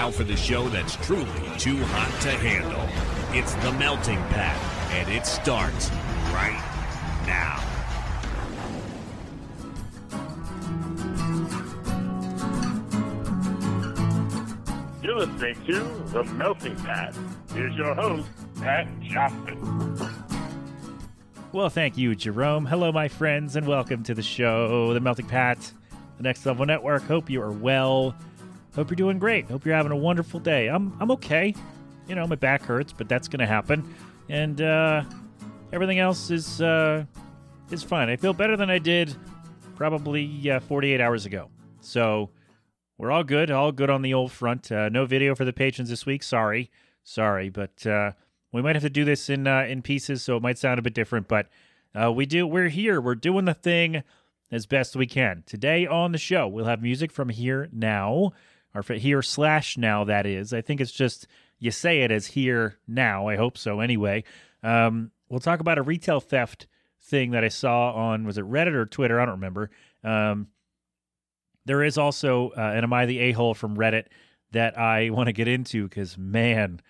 Now for the show that's truly too hot to handle. It's The Melting Pat, and it starts right now. You're listening to The Melting Pat. Here's your host, Pat Johnson. Well, thank you, Jerome. Hello, my friends, and welcome to the show, The Melting Pat, the Next Level Network. Hope you are well. Hope you're doing great. Hope you're having a wonderful day. I'm I'm okay. You know, my back hurts, but that's going to happen, and uh, everything else is uh, is fine. I feel better than I did probably uh, 48 hours ago. So we're all good. All good on the old front. Uh, no video for the patrons this week. Sorry, sorry, but uh, we might have to do this in uh, in pieces, so it might sound a bit different. But uh, we do. We're here. We're doing the thing as best we can. Today on the show, we'll have music from here now, or here slash now. That is. I think it's just you say it as here now. I hope so. Anyway, um, we'll talk about a retail theft thing that I saw on was it Reddit or Twitter? I don't remember. Um, there is also uh, an Am I the A hole from Reddit that I want to get into because man,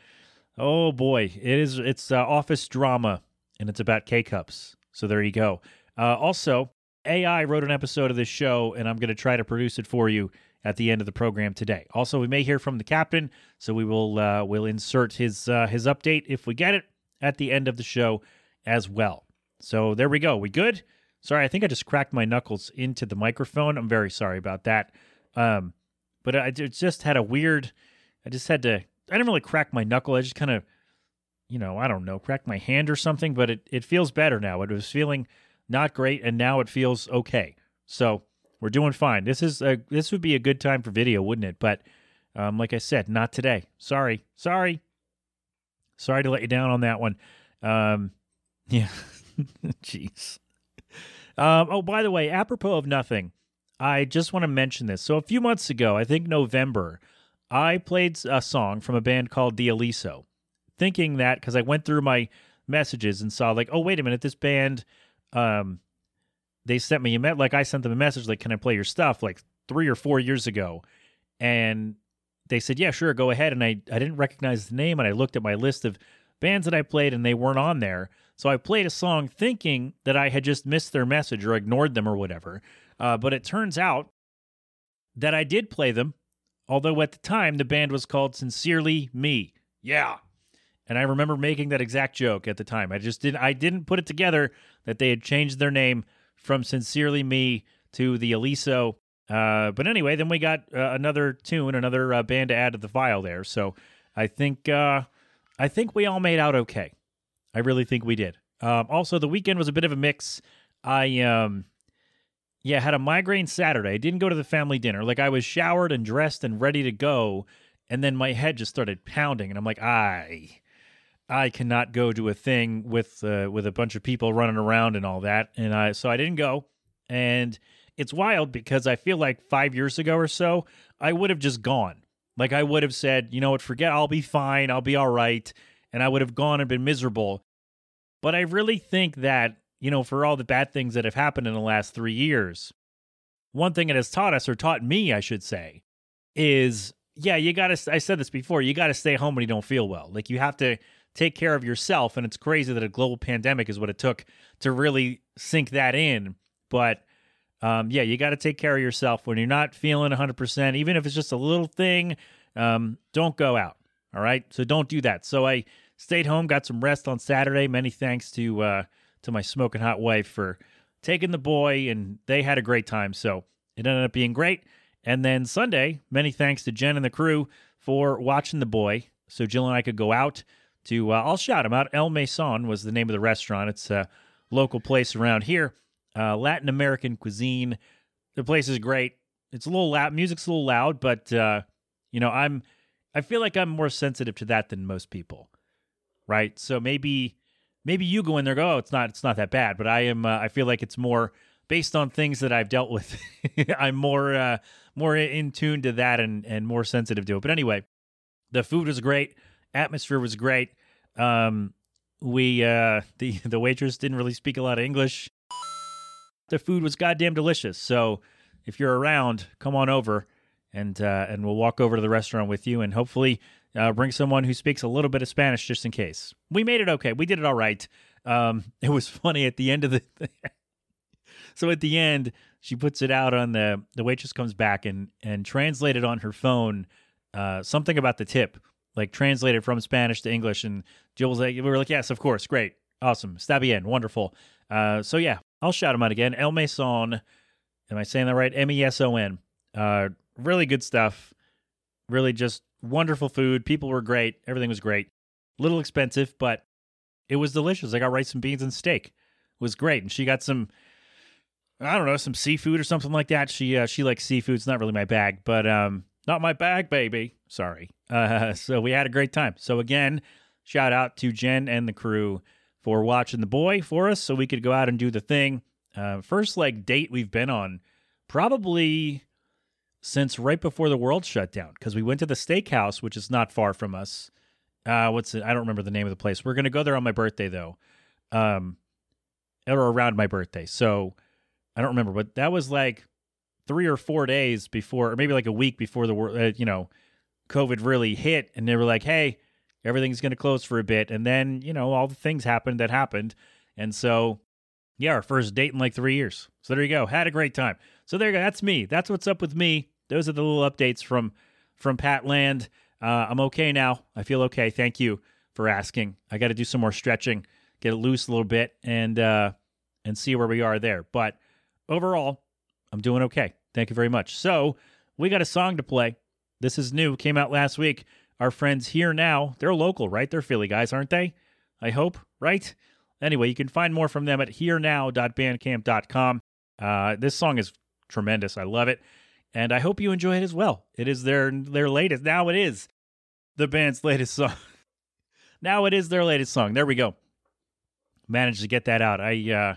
oh boy, it is it's uh, office drama and it's about K cups. So there you go. Uh, also, AI wrote an episode of this show and I'm going to try to produce it for you at the end of the program today. Also, we may hear from the captain, so we will uh, will insert his uh, his update if we get it at the end of the show as well. So there we go. We good? Sorry, I think I just cracked my knuckles into the microphone. I'm very sorry about that. Um, but I just had a weird. I just had to. I didn't really crack my knuckle. I just kind of, you know, I don't know, cracked my hand or something. But it it feels better now. It was feeling not great, and now it feels okay. So we're doing fine. This is a this would be a good time for video, wouldn't it? But um, like I said, not today. Sorry, sorry, sorry to let you down on that one. Um, yeah, jeez. Um, oh, by the way, apropos of nothing, I just want to mention this. So a few months ago, I think November, I played a song from a band called The Aliso, thinking that because I went through my messages and saw like, oh wait a minute, this band, um, they sent me a met like I sent them a message like, can I play your stuff like three or four years ago, and they said yeah, sure, go ahead. And I I didn't recognize the name, and I looked at my list of bands that I played, and they weren't on there. So I played a song thinking that I had just missed their message or ignored them or whatever. Uh, but it turns out that I did play them, although at the time the band was called Sincerely Me. Yeah. And I remember making that exact joke at the time. I just didn't I didn't put it together that they had changed their name from Sincerely Me to the Aliso. Uh, but anyway, then we got uh, another tune, another uh, band to add to the file there. So I think uh, I think we all made out okay. I really think we did. Um, also, the weekend was a bit of a mix. I um, yeah, had a migraine Saturday. I didn't go to the family dinner. Like I was showered and dressed and ready to go, and then my head just started pounding, and I'm like, I, I cannot go to a thing with uh, with a bunch of people running around and all that, and I so I didn't go, and it's wild because I feel like five years ago or so I would have just gone. Like I would have said, you know what, forget, I'll be fine, I'll be all right, and I would have gone and been miserable. But I really think that you know, for all the bad things that have happened in the last three years, one thing it has taught us, or taught me, I should say, is yeah, you got to, I said this before, you got to stay home when you don't feel well. Like you have to take care of yourself. And it's crazy that a global pandemic is what it took to really sink that in. But um, yeah, you got to take care of yourself when you're not feeling 100%, even if it's just a little thing. Um, don't go out. All right. So don't do that. So I stayed home, got some rest on Saturday. Many thanks to, uh, to my smoking hot wife for taking the boy, and they had a great time. So it ended up being great. And then Sunday, many thanks to Jen and the crew for watching the boy. So Jill and I could go out to, uh, I'll shout him out. El Mason was the name of the restaurant. It's a local place around here, uh, Latin American cuisine. The place is great. It's a little loud. Music's a little loud, but, uh, you know, I'm, I feel like I'm more sensitive to that than most people. Right. So maybe maybe you go in there go, oh, it's not it's not that bad. But I am uh, I feel like it's more based on things that I've dealt with. I'm more uh, more in tune to that and and more sensitive to it. But anyway, the food was great, atmosphere was great. Um, we uh, the the waitress didn't really speak a lot of English. The food was goddamn delicious. So if you're around, come on over and uh, and we'll walk over to the restaurant with you, and hopefully uh, bring someone who speaks a little bit of Spanish just in case. We made it okay. We did it all right. Um, it was funny at the end of the. so at the end, she puts it out on the the waitress comes back and and translated on her phone uh, something about the tip, like translated from Spanish to English. And Jill was like, we were like, yes, of course, great, awesome, está bien, wonderful. Uh, so yeah, I'll shout him out again. El Meson. Am I saying that right? M E S O N. Uh, really good stuff. Really just wonderful food. People were great. Everything was great. Little expensive, but it was delicious. I got rice and beans and steak. It was great. And she got some I don't know, some seafood or something like that. She uh, she likes seafood. It's not really my bag, but um not my bag, baby. Sorry. Uh, so we had a great time. So again, shout out to Jen and the crew for watching the boy for us so we could go out and do the thing. Uh, first like date we've been on probably since right before the world shut down because we went to the steakhouse, which is not far from us. Uh, what's it? I don't remember the name of the place. We're gonna go there on my birthday though, um, or around my birthday. So I don't remember, but that was like three or four days before, or maybe like a week before the uh, you know, COVID really hit, and they were like, "Hey, everything's gonna close for a bit," and then you know all the things happened that happened, and so yeah, our first date in like three years. So there you go. Had a great time. So there you go. That's me. That's what's up with me. Those are the little updates from from Pat Land. Uh, I'm okay now. I feel okay. Thank you for asking. I got to do some more stretching, get it loose a little bit, and uh, and see where we are there. But overall, I'm doing okay. Thank you very much. So we got a song to play. This is new. Came out last week. Our friends here now. They're local, right? They're Philly guys, aren't they? I hope, right? Anyway, you can find more from them at herenow.bandcamp.com. Uh, this song is tremendous. I love it. And I hope you enjoy it as well. It is their their latest. Now it is the band's latest song. now it is their latest song. There we go. Managed to get that out. I uh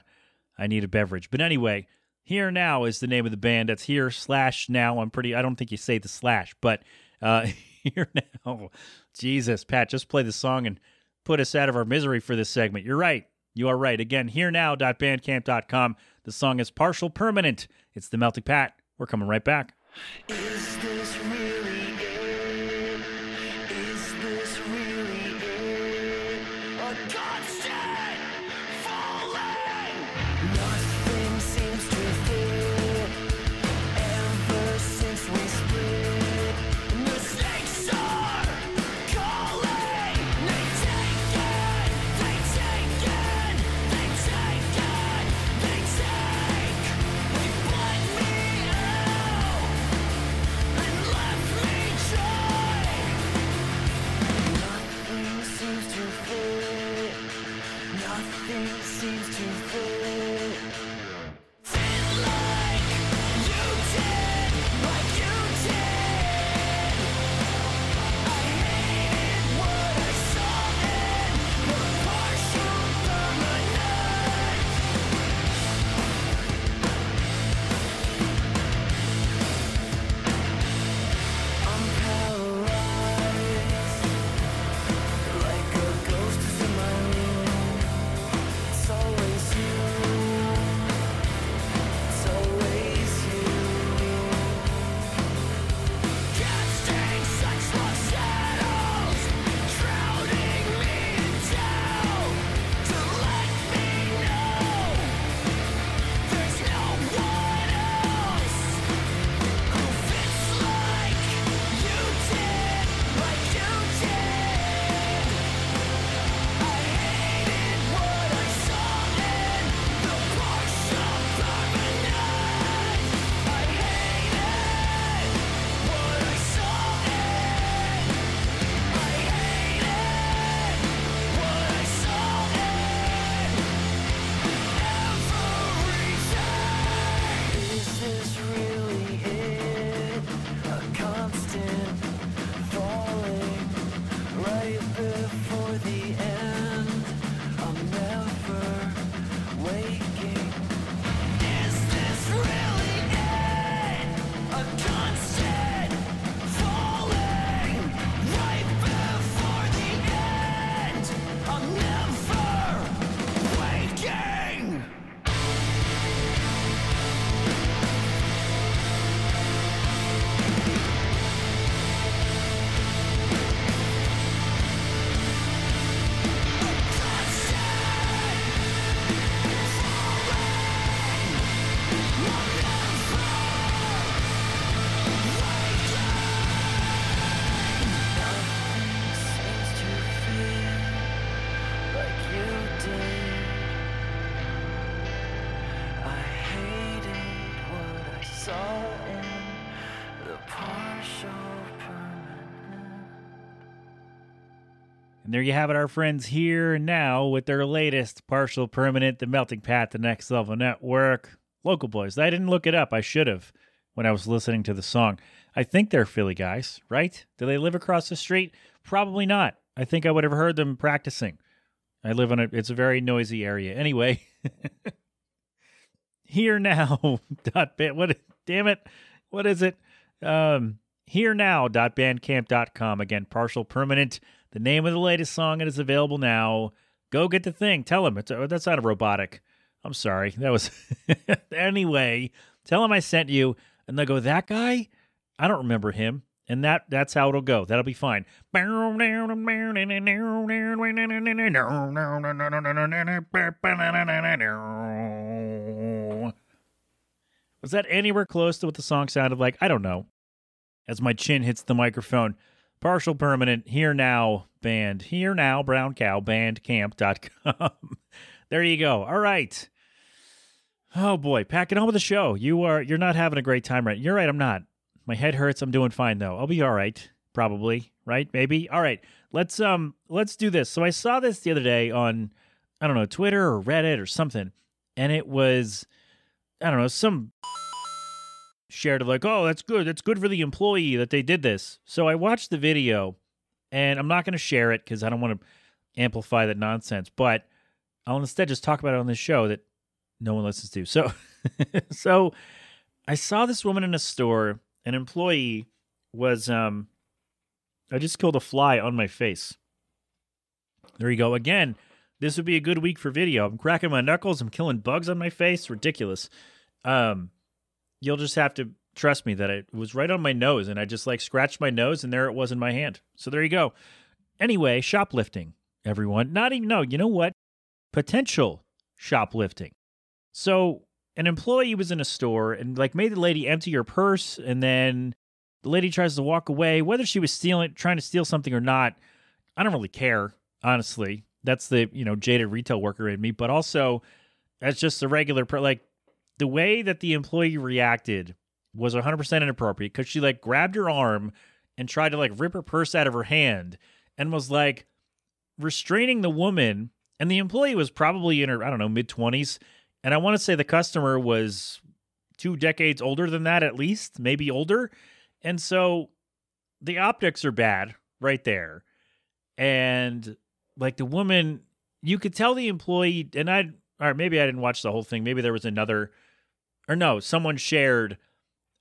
I need a beverage. But anyway, here now is the name of the band. That's here slash now. I'm pretty I don't think you say the slash, but uh here now. Jesus, Pat, just play the song and put us out of our misery for this segment. You're right. You are right. Again, here now.bandcamp.com. The song is partial permanent. It's the Melting Pat. We're coming right back. Is this really There you have it, our friends here and now with their latest partial permanent, the melting pat, the next level network. Local boys. I didn't look it up. I should have when I was listening to the song. I think they're Philly guys, right? Do they live across the street? Probably not. I think I would have heard them practicing. I live in a it's a very noisy area. Anyway. here now dot band what damn it. What is it? Um here now dot bandcamp.com again partial permanent the name of the latest song it is available now. Go get the thing. Tell him. It's oh, that's not a robotic. I'm sorry. That was anyway tell him i sent you. And they go that guy? I don't remember him. And that that's how it'll go. That'll be fine. Was that anywhere close to what the song sounded like? I don't know. As my chin hits the microphone partial permanent here now band here now brown cow bandcamp.com there you go. All right. Oh boy. Packing on with the show. You are you're not having a great time right? You're right i'm not. My head hurts. I'm doing fine though. I'll be all right probably right? Maybe? All right. Let's um let's do this. So i saw this the other day on i don't know twitter or reddit or something and it was i don't know some shared it like, oh, that's good. That's good for the employee that they did this. So I watched the video and I'm not going to share it because I don't want to amplify that nonsense, but I'll instead just talk about it on this show that no one listens to. So, so I saw this woman in a store. An employee was, um, I just killed a fly on my face. There you go. Again, this would be a good week for video. I'm cracking my knuckles. I'm killing bugs on my face. Ridiculous. Um, you'll just have to trust me that it was right on my nose and I just like scratched my nose and there it was in my hand. So there you go. Anyway, shoplifting, everyone. Not even, no, you know what? Potential shoplifting. So an employee was in a store and like made the lady empty her purse and then the lady tries to walk away. Whether she was stealing, trying to steal something or not, I don't really care, honestly. That's the, you know, jaded retail worker in me, but also that's just the regular, like, the way that the employee reacted was 100% inappropriate because she like grabbed her arm and tried to like rip her purse out of her hand and was like restraining the woman. And the employee was probably in her i don't know mid 20s and i want to say the customer was two decades older than that at least maybe older. And so the optics are bad right there. And like the woman you could tell the employee and i or maybe i didn't watch the whole thing. Maybe there was another or no, someone shared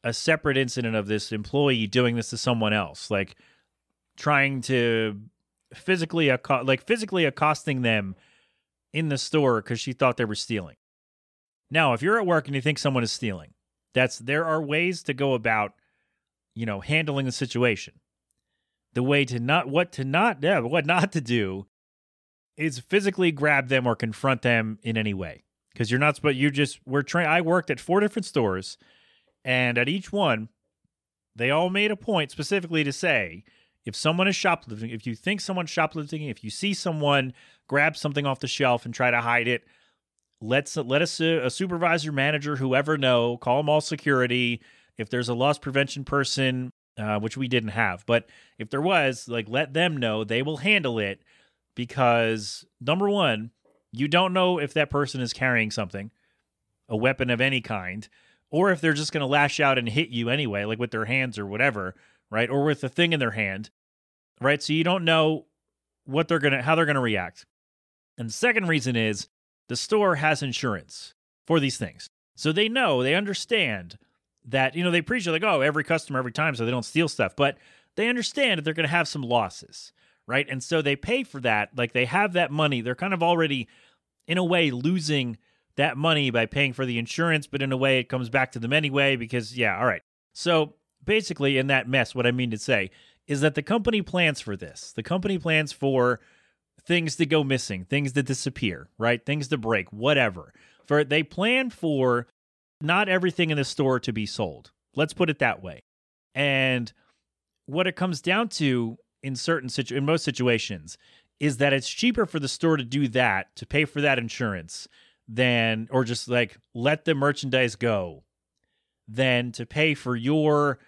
a separate incident of this employee doing this to someone else, like trying to physically acco- like physically accosting them in the store because she thought they were stealing. Now, if you're at work and you think someone is stealing, that's there are ways to go about, you know, handling the situation. The way to not what to not yeah, what not to do is physically grab them or confront them in any way because you're not but you just we're trained i worked at four different stores and at each one they all made a point specifically to say if someone is shoplifting if you think someone's shoplifting if you see someone grab something off the shelf and try to hide it let's let us a, a supervisor manager whoever know call them all security. If there's a loss prevention person uh, which we didn't have but if there was like let them know they will handle it because number one you don't know if that person is carrying something, a weapon of any kind, or if they're just going to lash out and hit you anyway, like with their hands or whatever, right? Or with a thing in their hand, right? So you don't know what they're going to, how they're going to react. And the second reason is the store has insurance for these things. So they know, they understand that, you know, they preach like, oh, every customer every time so they don't steal stuff. But they understand that they're going to have some losses, right? And so they pay for that. Like they have that money. They're kind of already, in a way, losing that money by paying for the insurance, but in a way, it comes back to them anyway because, yeah, all right. So basically, in that mess, what I mean to say is that the company plans for this. The company plans for things to go missing, things to disappear, right? Things to break, whatever. For they plan for not everything in the store to be sold. Let's put it that way. And what it comes down to in certain situ- in most situations is that it's cheaper for the store to do that to pay for that insurance than or just like let the merchandise go than to pay for your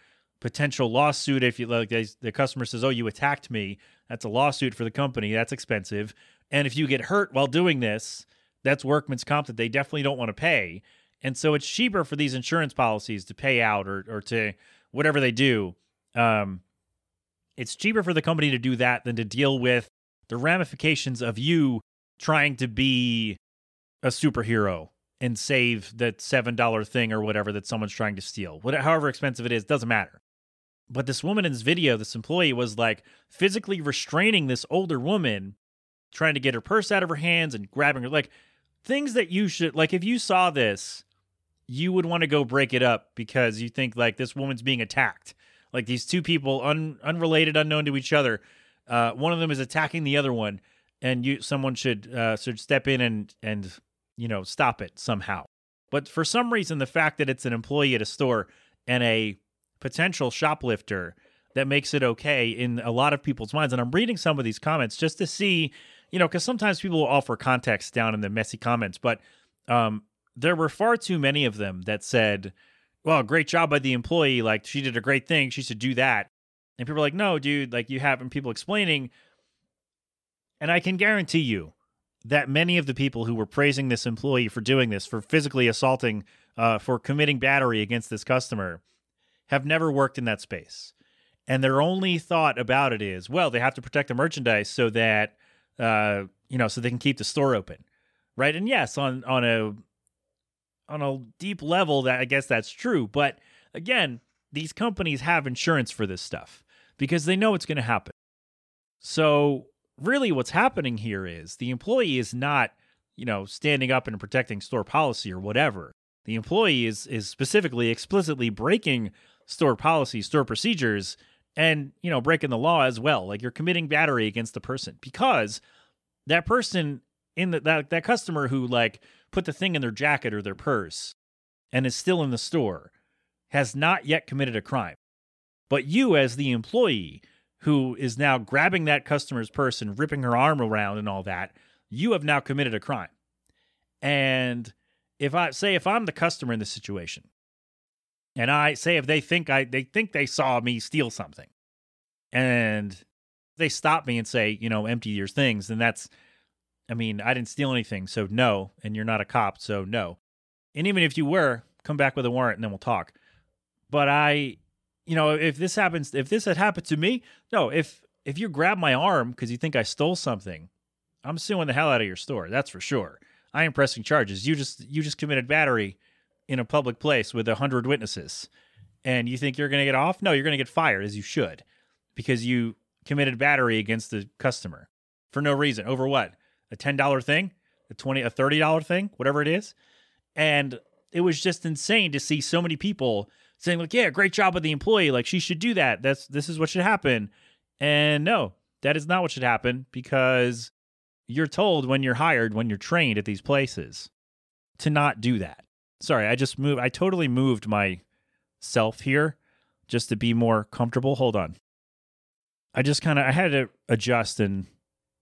potential lawsuit if you like the customer says, "Oh, you attacked me." That's a lawsuit for the company. That's expensive. And if you get hurt while doing this, that's workman's comp that they definitely don't want to pay. And so it's cheaper for these insurance policies to pay out or or to whatever they do. Um, it's cheaper for the company to do that than to deal with the ramifications of you trying to be a superhero and save that seven dollar thing or whatever that someone's trying to steal. Whatever, however expensive it is, doesn't matter. But this woman in this video, this employee was like physically restraining this older woman, trying to get her purse out of her hands and grabbing her like things that you should like if you saw this, you would want to go break it up because you think like this woman's being attacked. Like these two people un, unrelated, unknown to each other. Uh, one of them is attacking the other one, and you someone should uh, should step in and and you know stop it somehow. But for some reason, the fact that it's an employee at a store and a potential shoplifter that makes it okay in a lot of people's minds. And I'm reading some of these comments just to see, you know, because sometimes people will offer context down in the messy comments, but um, there were far too many of them that said, well, great job by the employee. Like, she did a great thing. She should do that. And people are like, no, dude, like, you have, and people explaining. And I can guarantee you that many of the people who were praising this employee for doing this, for physically assaulting, uh, for committing battery against this customer, have never worked in that space. And their only thought about it is, well, they have to protect the merchandise so that, uh, you know, so they can keep the store open. Right. And yes, on, on a, on a deep level that I guess that's true. But again, these companies have insurance for this stuff because they know it's going to happen. So really what's happening here is the employee is not, you know, standing up and protecting store policy or whatever. The employee is is specifically explicitly breaking store policy, store procedures and, you know, breaking the law as well. Like you're committing battery against the person because that person in the, that that customer who like put the thing in their jacket or their purse and is still in the store has not yet committed a crime. But you as the employee who is now grabbing that customer's purse and ripping her arm around and all that, you have now committed a crime. And if I say if I'm the customer in this situation, and I say if they think I they think they saw me steal something, and they stop me and say, you know, empty your things, then that's I mean, I didn't steal anything, so no, and you're not a cop, so no. And even if you were, come back with a warrant and then we'll talk. But I, you know, if this happens, if this had happened to me, no, if if you grab my arm because you think I stole something, I'm suing the hell out of your store. That's for sure. I am pressing charges. You just you just committed battery in a public place with a hundred witnesses, and you think you're going to get off? No, you're going to get fired, as you should, because you committed battery against the customer for no reason. Over what? A ten dollar thing, a twenty, a thirty dollar thing, whatever it is, and it was just insane to see so many people saying like, "Yeah, great job with the employee. Like she should do that. That's this is what should happen." And no, that is not what should happen because you're told when you're hired, when you're trained at these places, to not do that. Sorry, I just moved. I totally moved myself here just to be more comfortable. Hold on. I just kind of I had to adjust and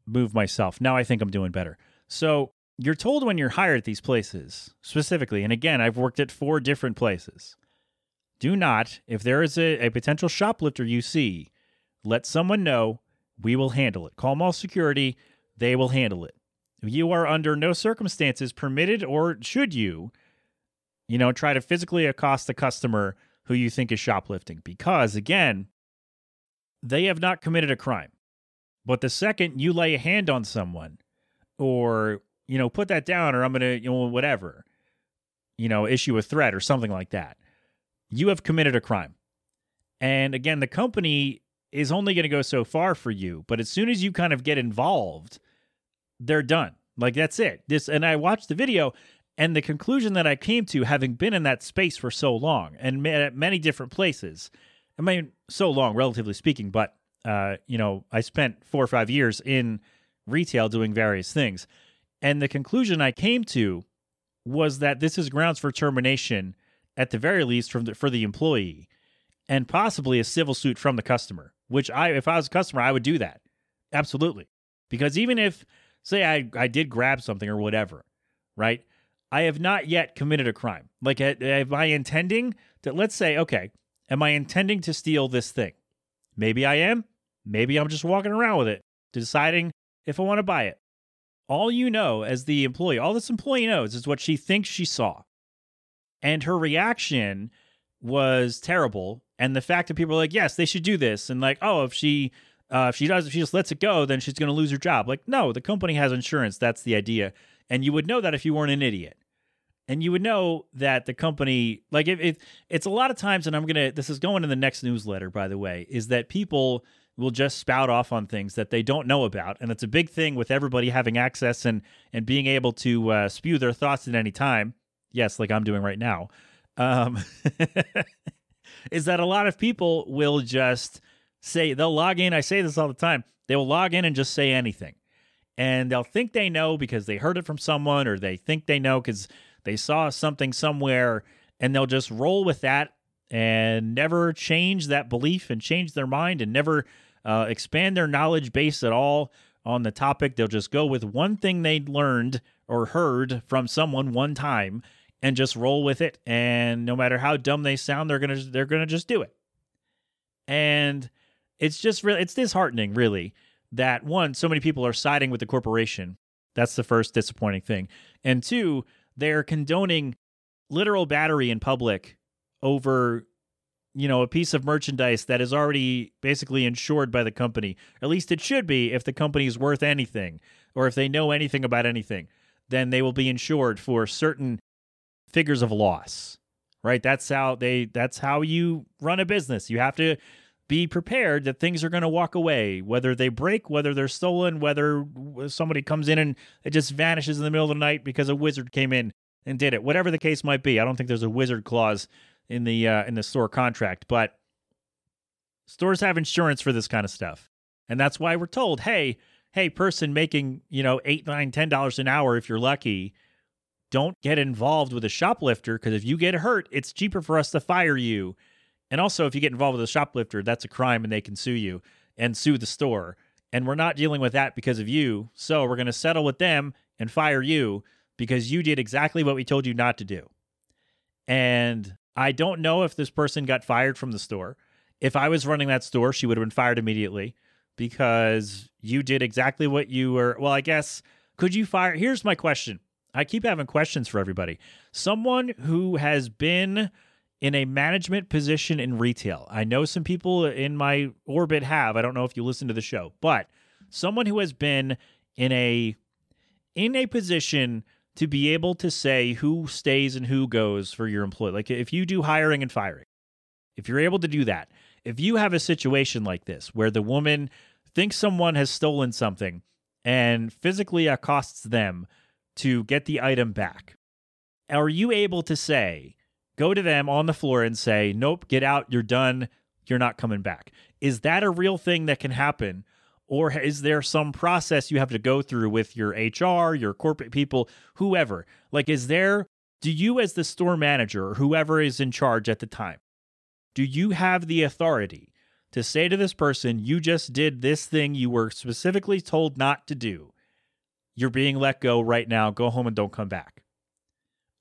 move myself. Now I think I'm doing better. So you're told when you're hired at these places specifically, and again, I've worked at four different places. Do not, if there is a, a potential shoplifter you see, let someone know. We will handle it. Call mall security. They will handle it. You are under no circumstances permitted, or should you, you know, try to physically accost the customer who you think is shoplifting because, again, they have not committed a crime. But the second you lay a hand on someone or, you know, put that down or I'm going to, you know, whatever, you know, issue a threat or something like that, you have committed a crime. And again, the company is only going to go so far for you. But as soon as you kind of get involved, they're done. Like that's it. This and I watched the video and the conclusion that I came to having been in that space for so long and at many different places. I mean, so long relatively speaking, but uh, you know, I spent 4 or 5 years in retail doing various things. And the conclusion I came to was that this is grounds for termination at the very least from the, for the employee and possibly a civil suit from the customer, which I if I was a customer, I would do that. Absolutely. Because even if say I, I did grab something or whatever, right? I have not yet committed a crime. Like, am I intending that? Let's say, okay, Am I intending to steal this thing? Maybe I am. Maybe I'm just walking around with it, deciding if I want to buy it. All you know as the employee, all this employee knows is what she thinks she saw. And her reaction was terrible. And the fact that people are like, yes, they should do this. And like, oh, if she uh, if she does, if she just lets it go, then she's going to lose her job. Like, no, the company has insurance. That's the idea. And you would know that if you weren't an idiot. And you would know that the company, like, if, if it's a lot of times, and I'm going to, this is going in the next newsletter, by the way, is that people will just spout off on things that they don't know about. And it's a big thing with everybody having access and, and being able to uh, spew their thoughts at any time. Yes, like I'm doing right now. Um, is that a lot of people will just say, they'll log in. I say this all the time. They will log in and just say anything. And they'll think they know because they heard it from someone or they think they know because they saw something somewhere and they'll just roll with that and never change that belief and change their mind and never uh, expand their knowledge base at all on the topic. They'll just go with one thing they learned or heard from someone one time and just roll with it. And no matter how dumb they sound, they're gonna they're gonna just do it. And it's just really it's disheartening, really, that one, so many people are siding with the corporation. That's the first disappointing thing. And two, they're condoning literal battery in public over you know a piece of merchandise that is already basically insured by the company. At least it should be if the company is worth anything or if they know anything about anything then they will be insured for certain figures of loss right? That's how they that's how you run a business. You have to be prepared that things are going to walk away whether they break whether they're stolen whether somebody comes in and it just vanishes in the middle of the night because a wizard came in and did it. Whatever the case might be i don't think there's a wizard clause in the uh, in the store contract but stores have insurance for this kind of stuff. And that's why we're told hey hey person making you know eight nine ten dollars an hour if you're lucky don't get involved with a shoplifter because if you get hurt it's cheaper for us to fire you. And also if you get involved with a shoplifter that's a crime and they can sue you and sue the store. And we're not dealing with that because of you. So we're going to settle with them and fire you because you did exactly what we told you not to do. And I don't know if this person got fired from the store. If I was running that store, she would have been fired immediately because you did exactly what you were. Well, I guess, could you fire? Here's my question. I keep having questions for everybody. Someone who has been in a management position in retail. I know some people in my orbit have. I don't know if you listen to the show, but someone who has been in a in a position to be able to say who stays and who goes for your employee. Like if you do hiring and firing, if you're able to do that, if you have a situation like this where the woman thinks someone has stolen something and physically accosts them to get the item back, are you able to say, go to them on the floor and say, nope, get out, you're done, you're not coming back? Is that a real thing that can happen? Or is there some process you have to go through with your HR, your corporate people, whoever? Like, is there, do you, as the store manager or whoever is in charge at the time, do you have the authority to say to this person, you just did this thing you were specifically told not to do? You're being let go right now. Go home and don't come back.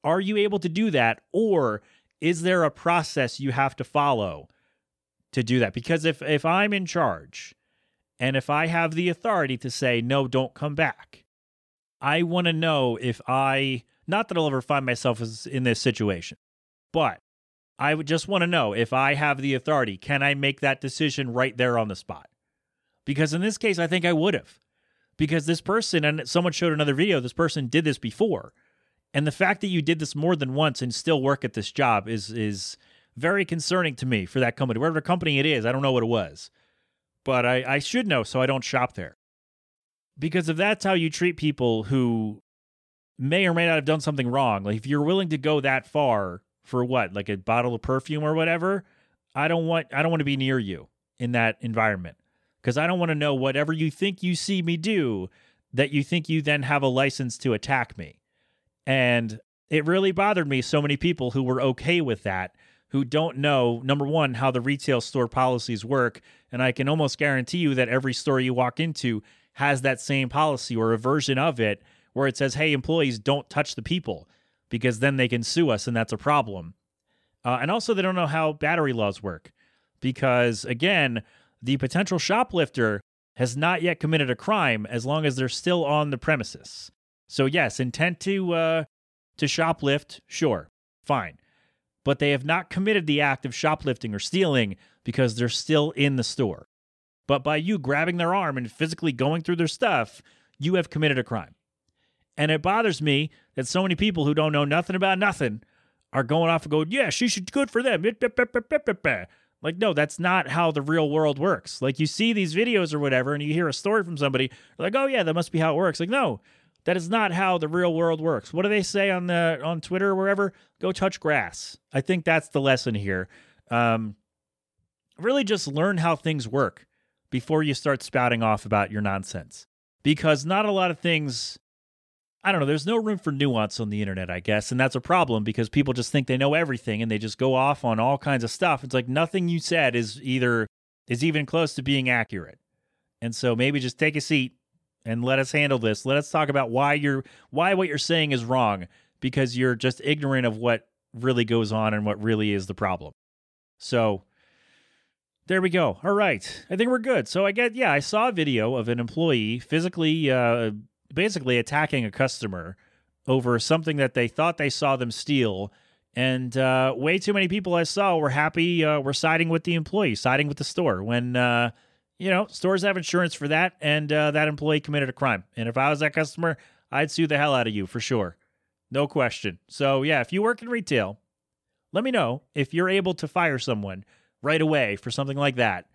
Are you able to do that? Or is there a process you have to follow to do that? Because if, if I'm in charge, and if I have the authority to say, no, don't come back, I want to know if I, not that I'll ever find myself in this situation, but I would just want to know if I have the authority, can I make that decision right there on the spot? Because in this case, I think I would have. Because this person, and someone showed another video, this person did this before. And the fact that you did this more than once and still work at this job is is very concerning to me for that company. Whatever company it is, I don't know what it was but I, I should know so I don't shop there. Because if that's how you treat people who may or may not have done something wrong, like if you're willing to go that far for what, like a bottle of perfume or whatever, I don't want I don't want to be near you in that environment. Because I don't want to know whatever you think you see me do, that you think you then have a license to attack me. And it really bothered me so many people who were okay with that who don't know, number one, how the retail store policies work. And I can almost guarantee you that every store you walk into has that same policy or a version of it where it says, hey, employees, don't touch the people because then they can sue us and that's a problem. Uh, and also, they don't know how battery laws work because, again, the potential shoplifter has not yet committed a crime as long as they're still on the premises. So, yes, intent to uh, to shoplift, sure, fine, but they have not committed the act of shoplifting or stealing because they're still in the store. But by you grabbing their arm and physically going through their stuff, you have committed a crime. And it bothers me that so many people who don't know nothing about nothing are going off and going, yeah, she should good for them. Like, no, that's not how the real world works. Like, you see these videos or whatever, and you hear a story from somebody, like, oh yeah, that must be how it works. Like, no, that is not how the real world works. What do they say on the on Twitter or wherever? Go touch grass. I think that's the lesson here. Um, really, just learn how things work before you start spouting off about your nonsense, because not a lot of things I don't know. There's no room for nuance on the internet, I guess. And that's a problem because people just think they know everything and they just go off on all kinds of stuff. It's like nothing you said is either is even close to being accurate. And so maybe just take a seat and let us handle this. Let us talk about why you're why what you're saying is wrong because you're just ignorant of what really goes on and what really is the problem. So there we go. All right. I think we're good. So I get yeah, I saw a video of an employee physically uh basically attacking a customer over something that they thought they saw them steal. And uh, way too many people I saw were happy, uh, were siding with the employee, siding with the store when, uh, you know, stores have insurance for that. And uh, that employee committed a crime. And if I was that customer, I'd sue the hell out of you for sure. No question. So, yeah, if you work in retail, let me know if you're able to fire someone right away for something like that.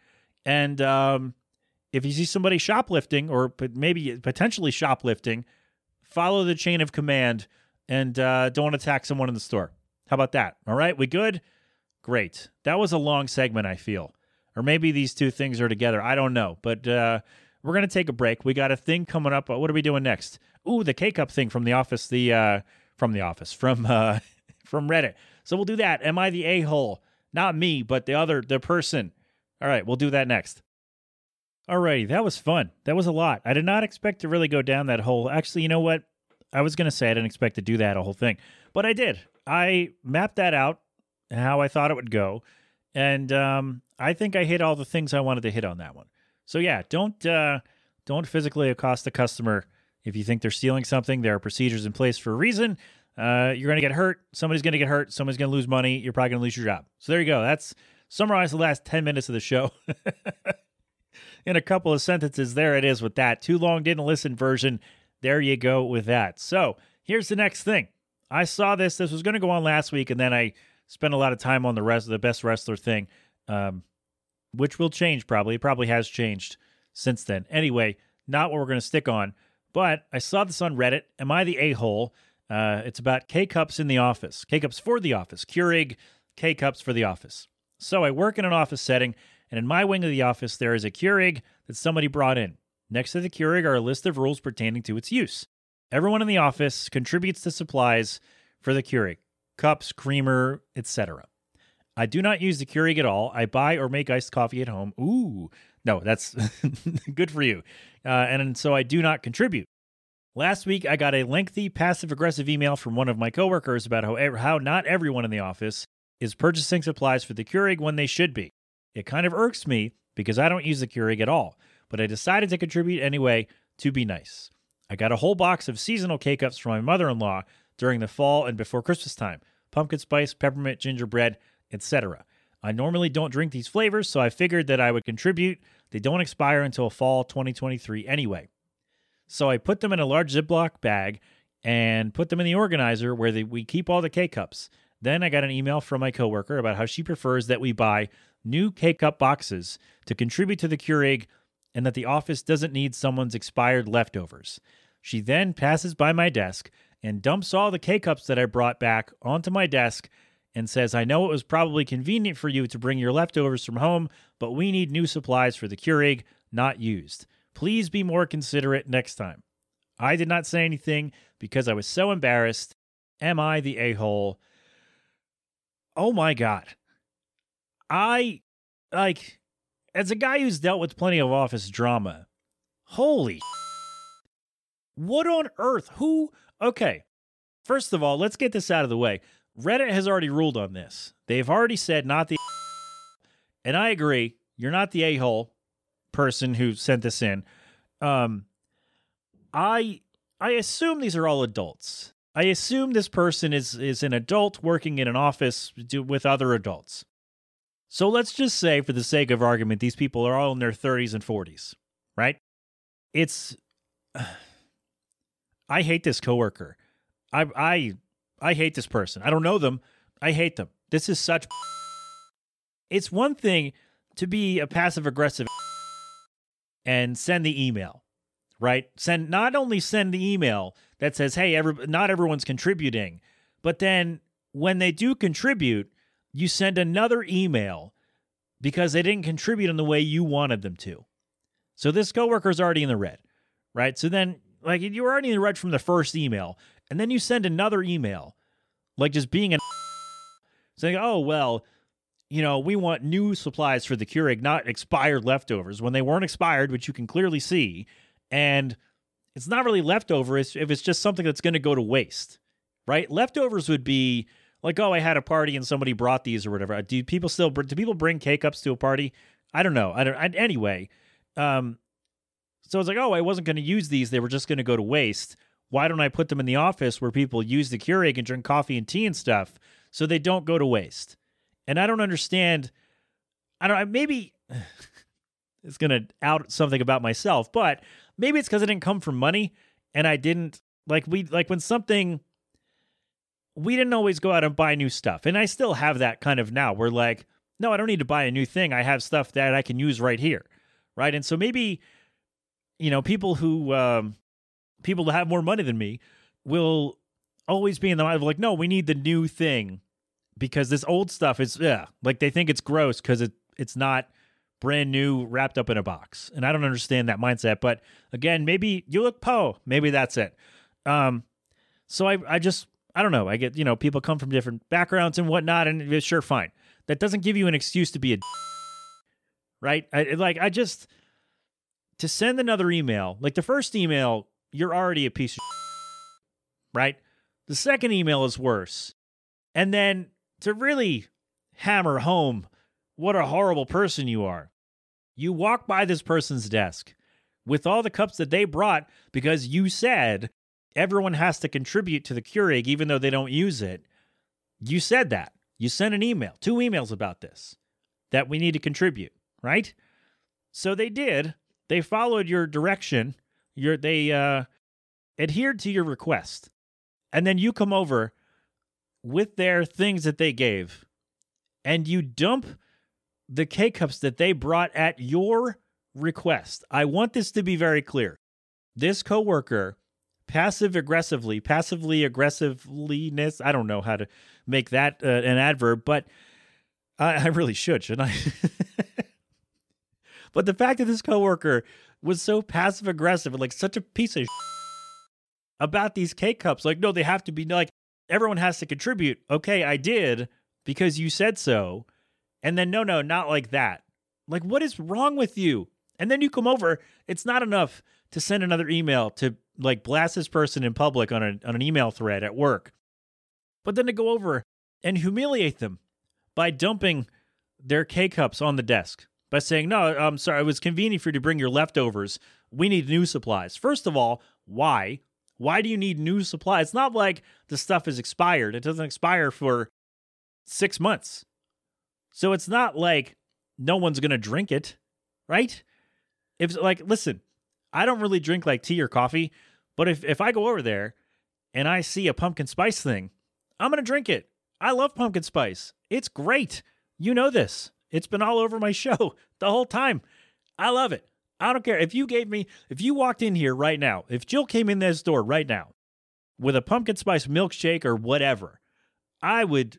And um, if you see somebody shoplifting or maybe potentially shoplifting, follow the chain of command and uh, don't attack someone in the store. How about that? All right, we good? Great. That was a long segment, I feel. Or maybe these two things are together. I don't know. But uh, we're to take a break. We got a thing coming up. What are we doing next? Ooh, the K Cup thing from the office. The uh, from the office from uh, from Reddit. So we'll do that. Am I the a hole? Not me, but the other the person. All right, we'll do that next. Alrighty, that was fun. That was a lot. I did not expect to really go down that whole. Actually, you know what? I was to say I didn't expect to do that a whole thing, but I did. I mapped that out how I thought it would go, and um, I think I hit all the things I wanted to hit on that one. So yeah, don't uh, don't physically accost the customer if you think they're stealing something. There are procedures in place for a reason. Uh, you're going to get hurt. Somebody's going to get hurt. Somebody's going to lose money. You're probably going to lose your job. So there you go. That's summarize the last ten minutes of the show. in a couple of sentences. There it is with that. Too long didn't listen version. There you go with that. So here's the next thing. I saw this. This was going to go on last week, and then I spent a lot of time on the rest of the best wrestler thing, um, which will change probably. It probably has changed since then. Anyway, not what we're going to stick on. But I saw this on Reddit. Am I the a hole? Uh, it's about K cups in the office, K cups for the office, Keurig K cups for the office. So I work in an office setting and in my wing of the office, there is a Keurig that somebody brought in. Next to the Keurig are a list of rules pertaining to its use. Everyone in the office contributes to supplies for the Keurig cups, creamer, etc. I do not use the Keurig at all. I buy or make iced coffee at home. Ooh, no, that's good for you. Uh, and so I do not contribute. Last week, I got a lengthy passive aggressive email from one of my coworkers about how, how not everyone in the office is purchasing supplies for the Keurig when they should be. It kind of irks me because I don't use the Keurig at all, but I decided to contribute anyway to be nice. I got a whole box of seasonal K cups from my mother in law during the fall and before Christmas time pumpkin spice, peppermint, gingerbread, etc. I normally don't drink these flavors, so I figured that I would contribute. They don't expire until fall 2023 anyway. So I put them in a large Ziploc bag and put them in the organizer where we keep all the K cups. Then I got an email from my coworker about how she prefers that we buy new K Cup boxes to contribute to the Keurig and that the office doesn't need someone's expired leftovers. She then passes by my desk and dumps all the K Cups that I brought back onto my desk and says, I know it was probably convenient for you to bring your leftovers from home, but we need new supplies for the Keurig, not used. Please be more considerate next time. I did not say anything because I was so embarrassed. Am I the a hole? Oh my God. I like as a guy who's dealt with plenty of office drama. Holy What on earth? Who Okay. First of all, let's get this out of the way. Reddit has already ruled on this. They've already said not the and I agree, you're not the a-hole person who sent this in. Um I I assume these are all adults. I assume this person is is an adult working in an office with other adults. So let's just say for the sake of argument these people are all in their 30s and 40s, right? It's I hate this coworker. I I I hate this person. I don't know them. I hate them. This is such It's one thing to be a passive aggressive and send the email, right? Send not only send the email that says, "Hey, every, not everyone's contributing," but then when they do contribute, you send another email because they didn't contribute in the way you wanted them to. So this coworker's already in the red, right? So then, like, you're already in the red from the first email, and then you send another email, like just being an saying, "Oh well." You know, we want new supplies for the Keurig, not expired leftovers when they weren't expired, which you can clearly see. And it's not really leftover if it's just something that's going to go to waste, right? Leftovers would be like, oh, I had a party and somebody brought these or whatever. Do people still do people bring K cups to a party? I don't know. I don't. I, anyway, um, so it's like, oh, I wasn't going to use these; they were just going to go to waste. Why don't I put them in the office where people use the Keurig and drink coffee and tea and stuff, so they don't go to waste? And I don't understand. I don't. Maybe it's going to out something about myself, but maybe it's because I didn't come from money and I didn't like we like when something we didn't always go out and buy new stuff. And I still have that kind of now. We're like, no, I don't need to buy a new thing. I have stuff that I can use right here. Right. And so maybe, you know, people who, um, people that have more money than me will always be in the mind of like, no, we need the new thing because this old stuff is, yeah, like they think it's gross because it, it's not brand new wrapped up in a box. And I don't understand that mindset. But again, maybe you look Poe. Maybe that's it. Um, so I, I just, I don't know. I get, you know, people come from different backgrounds and whatnot, and sure, fine. That doesn't give you an excuse to be a right. I, like, I just to send another email, like the first email, you're already a piece of right. The second email is worse, and then to really hammer home what a horrible person you are, you walk by this person's desk with all the cups that they brought because you said everyone has to contribute to the Keurig even though they don't use it. You said that. You sent an email, two emails about this, that we need to contribute, right? So they did. They followed your direction. Your they uh adhered to your request. And then you come over with their things that they gave and you dump the K cups that they brought at your request. I want this to be very clear. This coworker passive aggressively, passively aggressiveness. I don't know how to make that uh, an adverb, but I, I really should, shouldn't I? but the fact that this coworker was so passive aggressive and like such a piece of about these K cups, like no, they have to be like everyone has to contribute. Okay, I did because you said so, and then no, no, not like that. Like what is wrong with you? And then you come over. It's not enough to send another email to like blast this person in public on, a, on an email thread at work, but then to go over and humiliate them by dumping their K cups on the desk by saying, No, I'm sorry, it was convenient for you to bring your leftovers. We need new supplies. First of all, why? Why do you need new supplies? It's not like the stuff is expired, it doesn't expire for six months. So it's not like no one's going to drink it, right? If, like, listen, I don't really drink like tea or coffee, but if, if I go over there and I see a pumpkin spice thing, I'm going to drink it. I love pumpkin spice. It's great. You know this. It's been all over my show the whole time. I love it. I don't care. If you gave me, if you walked in here right now, if Jill came in this door right now with a pumpkin spice milkshake or whatever, I would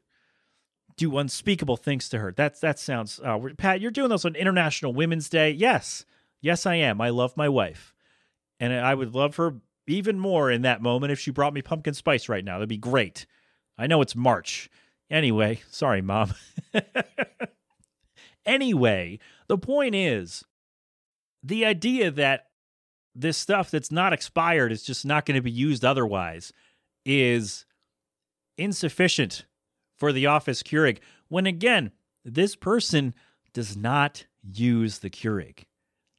do unspeakable things to her. That's that sounds. Uh, Pat, you're doing this on International Women's Day. Yes, yes, I am. I love my wife, and I would love her even more in that moment if she brought me pumpkin spice right now. That'd be great. I know it's March. Anyway, sorry, mom. anyway, the point is the idea that this stuff that's not expired is just not going to be used otherwise is insufficient for the office Keurig when again, this person does not use the Keurig.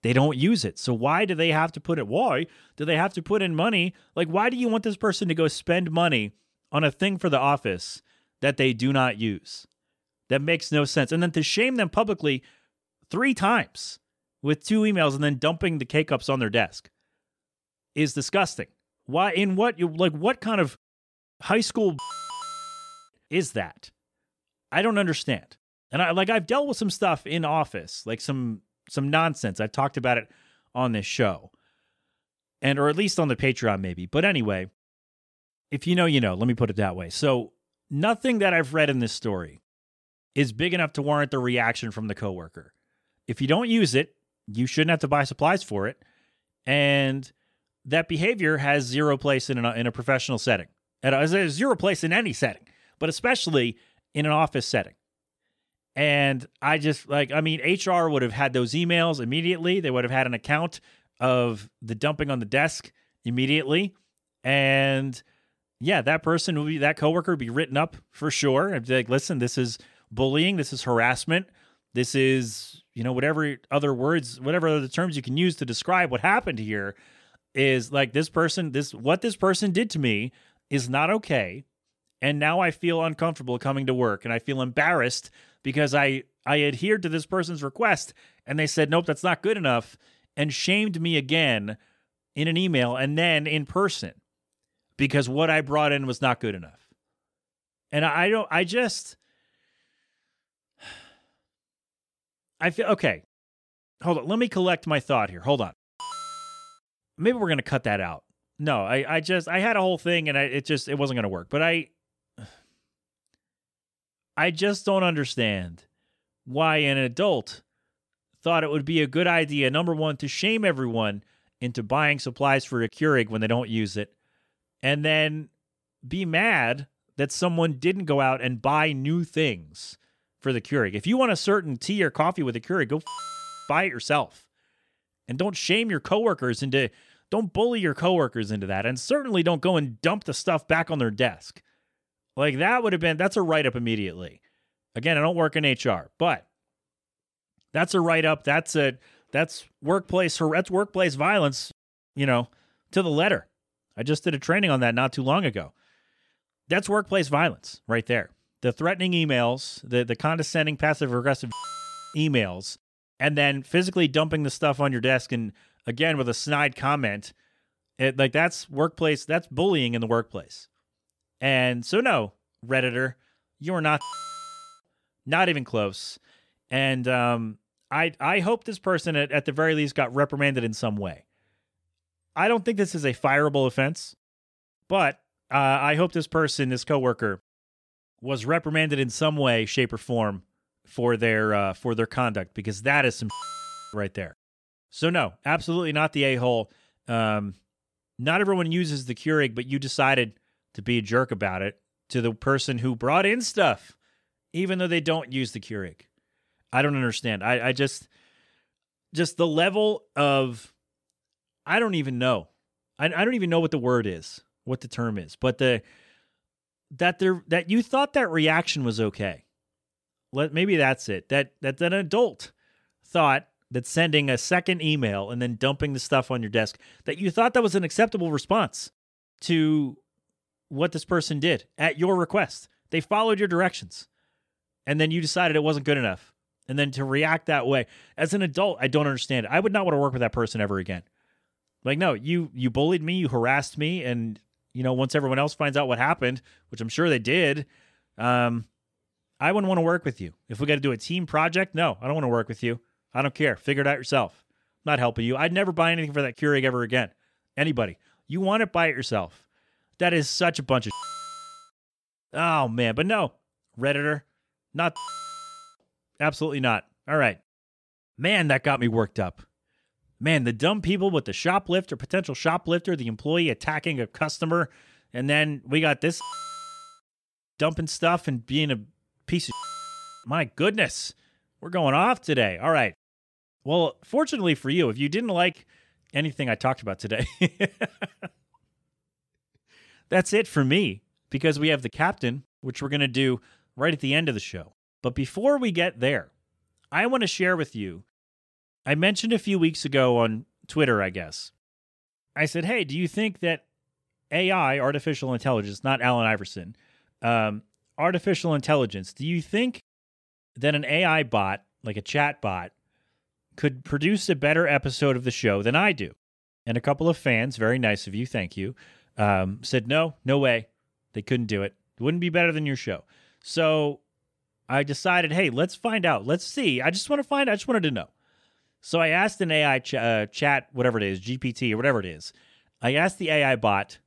They don't use it. So why do they have to put it? Why do they have to put in money? Like, why do you want this person to go spend money on a thing for the office that they do not use? That makes no sense. And then to shame them publicly three times with two emails and then dumping the K cups on their desk is disgusting. Why in what you like what kind of high school is that? I don't understand. And I like I've dealt with some stuff in office, like some some nonsense. I've talked about it on this show. And or at least on the Patreon maybe. But anyway, if you know, you know. Let me put it that way. So, nothing that I've read in this story is big enough to warrant the reaction from the coworker. If you don't use it, you shouldn't have to buy supplies for it. And that behavior has zero place in a, in a professional setting. It has zero place in any setting, but especially in an office setting. And I just like, I mean, HR would have had those emails immediately. They would have had an account of the dumping on the desk immediately. And yeah, that person would be, that coworker would be written up for sure. And be like, listen, this is bullying. This is harassment. This is, you know, whatever other words, whatever other terms you can use to describe what happened here is like this person, this, what this person did to me is not okay. And now I feel uncomfortable coming to work and I feel embarrassed because I I adhered to this person's request and they said nope that's not good enough and shamed me again in an email and then in person because what I brought in was not good enough. And I don't I just I feel okay. Hold on, let me collect my thought here. Hold on. Maybe we're to cut that out. No, I I just I had a whole thing and I it just it wasn't to work. But I I just don't understand why an adult thought it would be a good idea, number one, to shame everyone into buying supplies for a Keurig when they don't use it, and then be mad that someone didn't go out and buy new things for the Keurig. If you want a certain tea or coffee with a Keurig, go f- buy it yourself. And don't shame your coworkers into don't bully your coworkers into that. And certainly don't go and dump the stuff back on their desk. Like that would have been that's a write up immediately. Again, I don't work in HR, but that's a write up. That's a that's workplace that's workplace violence, you know, to the letter. I just did a training on that not too long ago. That's workplace violence right there. The threatening emails, the the condescending passive aggressive emails, and then physically dumping the stuff on your desk and again with a snide comment. It, like that's workplace, that's bullying in the workplace. And so, no, Redditor, you're not, not even close. And um, I, I hope this person at, at the very least got reprimanded in some way. I don't think this is a fireable offense, but uh, I hope this person, this coworker, was reprimanded in some way, shape, or form for their uh, for their conduct because that is some right there. So no, absolutely not the a hole. Um, not everyone uses the Keurig, but you decided to be a jerk about it to the person who brought in stuff, even though they don't use the Keurig. I don't understand. I, I just, just the level of, I don't even know. I, I don't even know what the word is, what the term is, but the, that there, that you thought that reaction was okay. Let, maybe that's it. That, that, that an adult thought that sending a second email and then dumping the stuff on your desk, that you thought that was an acceptable response to what this person did at your request. They followed your directions. And then you decided it wasn't good enough. And then to react that way. As an adult, I don't understand it. I would not want to work with that person ever again. Like, no, you you bullied me, you harassed me, and you know, once everyone else finds out what happened, which I'm sure they did, um, I wouldn't want to work with you. If we got to do a team project, no, I don't want to work with you. I don't care. Figure it out yourself. I'm not helping you. I'd never buy anything for that Keurig ever again. Anybody. You want it, buy it yourself. That is such a bunch of. Oh man, but no, redditor, not. Absolutely not. All right, man, that got me worked up. Man, the dumb people with the shoplifter, potential shoplifter, the employee attacking a customer, and then we got this dumping stuff and being a piece of. My goodness, we're going off today. All right. Well, fortunately for you, if you didn't like anything I talked about today. That's it for me because we have the captain, which we're going to do right at the end of the show. But before we get there, I want to share with you. I mentioned a few weeks ago on Twitter, I guess. I said, hey, do you think that AI, artificial intelligence, not Allen Iverson, um, artificial intelligence, do you think that an AI bot, like a chat bot, could produce a better episode of the show than I do? And a couple of fans, very nice of you, thank you, um, said, no, no way. They couldn't do it. It wouldn't be better than your show. So I decided, hey, let's find out. Let's see. I just want to find. I just wanted to know. So I asked an AI ch- uh, chat, whatever it is, GPT or whatever it is. I asked the AI bot.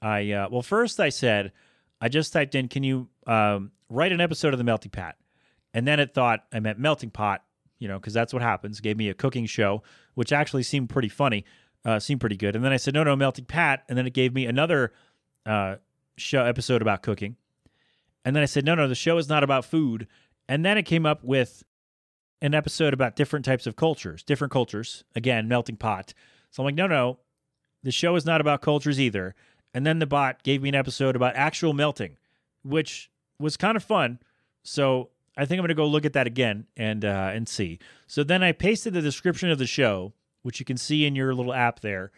I uh, well, first I said, I just typed in, can you um, write an episode of the Melting Pat? And then it thought I meant melting pot, you know, because that's what happens. Gave me a cooking show, which actually seemed pretty funny, uh, seemed pretty good. And then I said, no, no, melting pat. And then it gave me another uh, show episode about cooking. And then I said, no, no, the show is not about food. And then it came up with an episode about different types of cultures, different cultures. Again, melting pot. So I'm like, no, no, the show is not about cultures either. And then the bot gave me an episode about actual melting, which was kind of fun. So I think I'm going to go look at that again and uh, and see. So then I pasted the description of the show, which you can see in your little app there,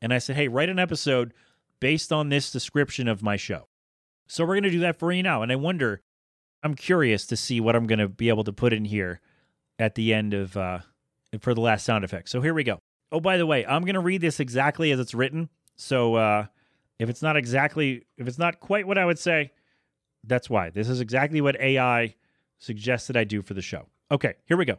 and I said, "Hey, write an episode based on this description of my show." So we're going to do that for you now, and I wonder, I'm curious to see what I'm going to be able to put in here at the end of uh, for the last sound effect. So here we go. Oh, by the way, I'm to read this exactly as it's written. So uh, if it's not exactly, if it's not quite what I would say, that's why. This is exactly what AI suggested I do for the show. Okay, here we go.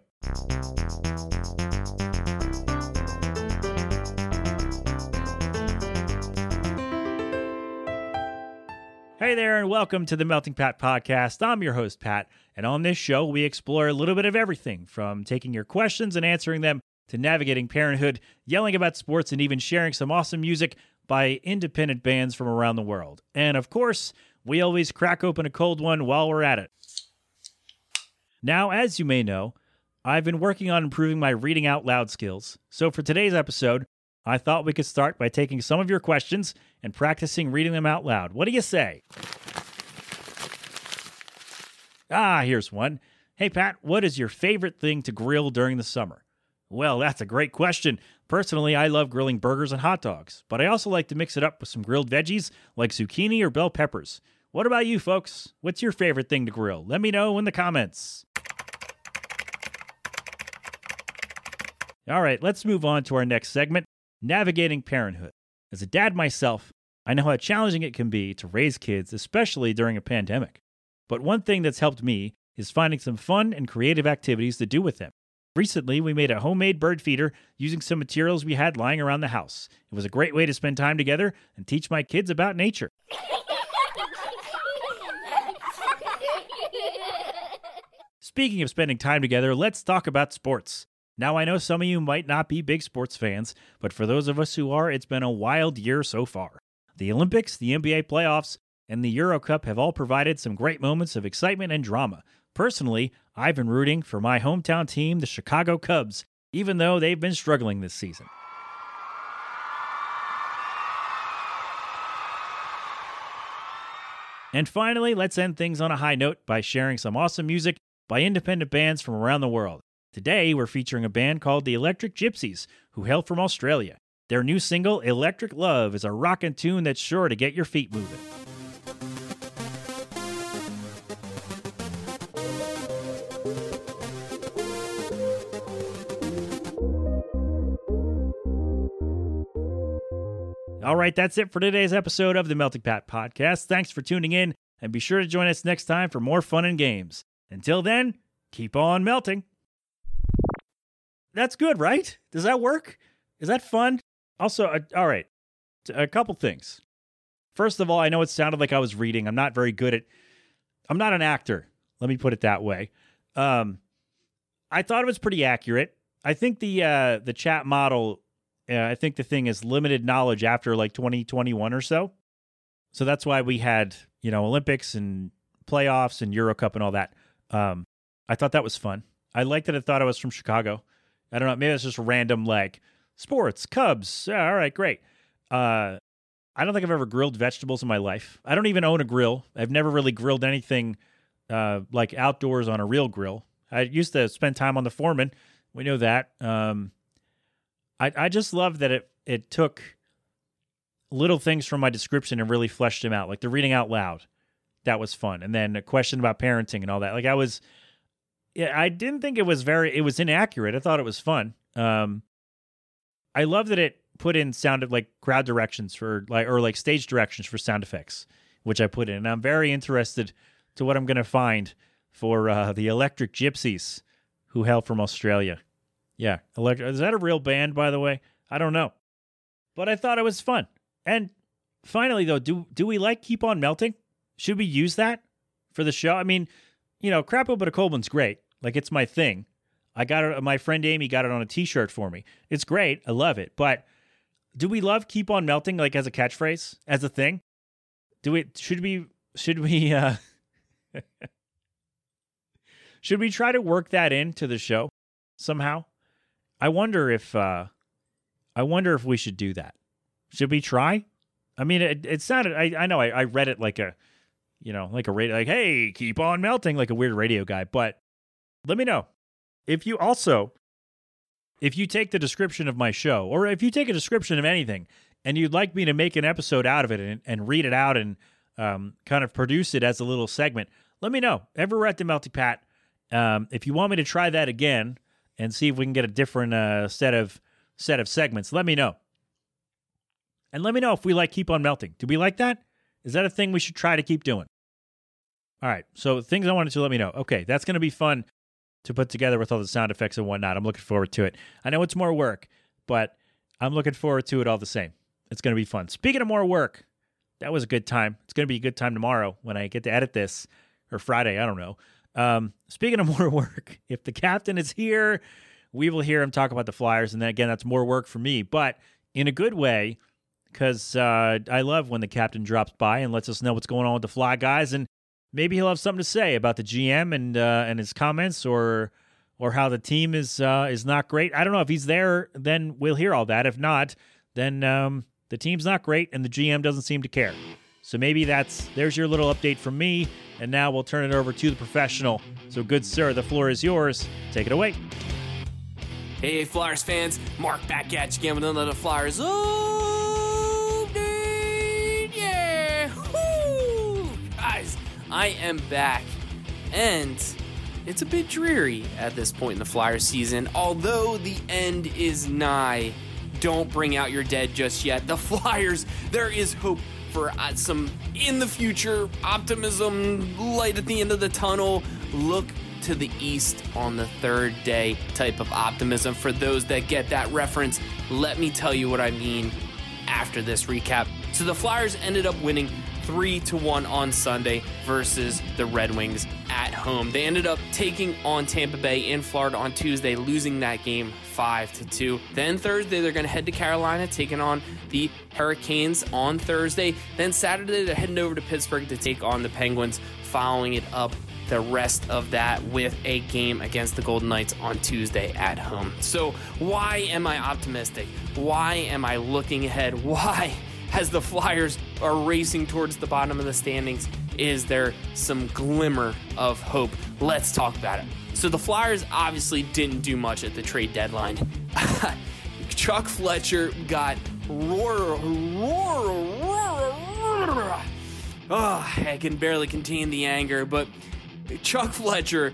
Hey there, and welcome to the Melting Pat Podcast. I'm your host, Pat, and on this show, we explore a little bit of everything from taking your questions and answering them to navigating parenthood, yelling about sports, and even sharing some awesome music by independent bands from around the world. And of course, we always crack open a cold one while we're at it. Now, as you may know, I've been working on improving my reading out loud skills. So for today's episode, I thought we could start by taking some of your questions and practicing reading them out loud. What do you say? Ah, here's one. Hey, Pat, what is your favorite thing to grill during the summer? Well, that's a great question. Personally, I love grilling burgers and hot dogs, but I also like to mix it up with some grilled veggies like zucchini or bell peppers. What about you, folks? What's your favorite thing to grill? Let me know in the comments. All right, let's move on to our next segment navigating parenthood. As a dad myself, I know how challenging it can be to raise kids, especially during a pandemic. But one thing that's helped me is finding some fun and creative activities to do with them. Recently, we made a homemade bird feeder using some materials we had lying around the house. It was a great way to spend time together and teach my kids about nature. Speaking of spending time together, let's talk about sports. Now, I know some of you might not be big sports fans, but for those of us who are, it's been a wild year so far. The Olympics, the NBA playoffs, and the Euro Cup have all provided some great moments of excitement and drama. Personally, I've been rooting for my hometown team, the Chicago Cubs, even though they've been struggling this season. And finally, let's end things on a high note by sharing some awesome music by independent bands from around the world. Today, we're featuring a band called the Electric Gypsies, who hail from Australia. Their new single, Electric Love, is a rockin' tune that's sure to get your feet moving. All right, that's it for today's episode of the Melting Pat Podcast. Thanks for tuning in, and be sure to join us next time for more fun and games. Until then, keep on melting. That's good, right? Does that work? Is that fun? Also, uh, all right, a couple things. First of all, I know it sounded like I was reading. I'm not very good at. I'm not an actor. Let me put it that way. Um, I thought it was pretty accurate. I think the uh, the chat model. Uh, I think the thing is limited knowledge after like 2021 or so. So that's why we had you know Olympics and playoffs and Euro Cup and all that. Um, I thought that was fun. I liked that. I thought I was from Chicago. I don't know. Maybe it's just random like sports, Cubs. Yeah, all right, great. Uh, I don't think I've ever grilled vegetables in my life. I don't even own a grill. I've never really grilled anything uh, like outdoors on a real grill. I used to spend time on the Foreman. We know that. Um, I I just love that it it took little things from my description and really fleshed them out, like the reading out loud. That was fun, and then a question about parenting and all that. Like I was, yeah, I didn't think it was very. It was inaccurate. I thought it was fun. Um, I love that it put in sound like crowd directions for like or like stage directions for sound effects, which I put in. And I'm very interested to what I'm going to find for uh, the Electric Gypsies, who hail from Australia. Yeah, Electric. Is that a real band, by the way? I don't know, but I thought it was fun. And finally, though, do do we like keep on melting? Should we use that for the show? I mean, you know, Crapo but a cold one's great. Like it's my thing. I got it. My friend Amy got it on a T-shirt for me. It's great. I love it. But do we love keep on melting like as a catchphrase, as a thing? Do we? Should we? Should we? uh Should we try to work that into the show somehow? I wonder if. uh I wonder if we should do that. Should we try? I mean, it, it sounded. I, I know. I, I read it like a, you know, like a radio. Like, hey, keep on melting, like a weird radio guy. But let me know if you also, if you take the description of my show, or if you take a description of anything, and you'd like me to make an episode out of it and, and read it out and um, kind of produce it as a little segment, let me know. Ever at the Melting Pat. Um, if you want me to try that again and see if we can get a different uh, set of set of segments, let me know. And let me know if we like keep on melting. Do we like that? Is that a thing we should try to keep doing? All right. So things I wanted to let me know. Okay, that's going to be fun to put together with all the sound effects and whatnot. I'm looking forward to it. I know it's more work, but I'm looking forward to it all the same. It's going to be fun. Speaking of more work, that was a good time. It's going to be a good time tomorrow when I get to edit this, or Friday. I don't know. Um, speaking of more work, if the captain is here, we will hear him talk about the Flyers. And then again, that's more work for me, but in a good way, because uh, I love when the captain drops by and lets us know what's going on with the Fly guys. And maybe he'll have something to say about the GM and uh, and his comments or or how the team is uh, is not great. I don't know if he's there, then we'll hear all that. If not, then um, the team's not great and the GM doesn't seem to care. So maybe that's there's your little update from me. And now we'll turn it over to the professional. So good sir, the floor is yours. Take it away. Hey, Flyers fans, Mark back at you again with another Flyers update. Yeah, Woo! guys, I am back, and it's a bit dreary at this point in the Flyers season. Although the end is nigh, don't bring out your dead just yet. The Flyers, there is hope for uh, some in the future optimism, light at the end of the tunnel. Look to the east on the third day type of optimism. For those that get that reference, let me tell you what I mean after this recap. So the Flyers ended up winning 3 to 1 on Sunday versus the Red Wings at home. They ended up taking on Tampa Bay in Florida on Tuesday, losing that game 5 to 2. Then Thursday they're going to head to Carolina taking on the Hurricanes on Thursday. Then Saturday they're heading over to Pittsburgh to take on the Penguins, following it up the rest of that with a game against the Golden Knights on Tuesday at home. So, why am I optimistic? Why am I looking ahead? Why, as the Flyers are racing towards the bottom of the standings, is there some glimmer of hope? Let's talk about it. So, the Flyers obviously didn't do much at the trade deadline. Chuck Fletcher got roar, roar, roar, roar. Oh, I can barely contain the anger, but Chuck Fletcher,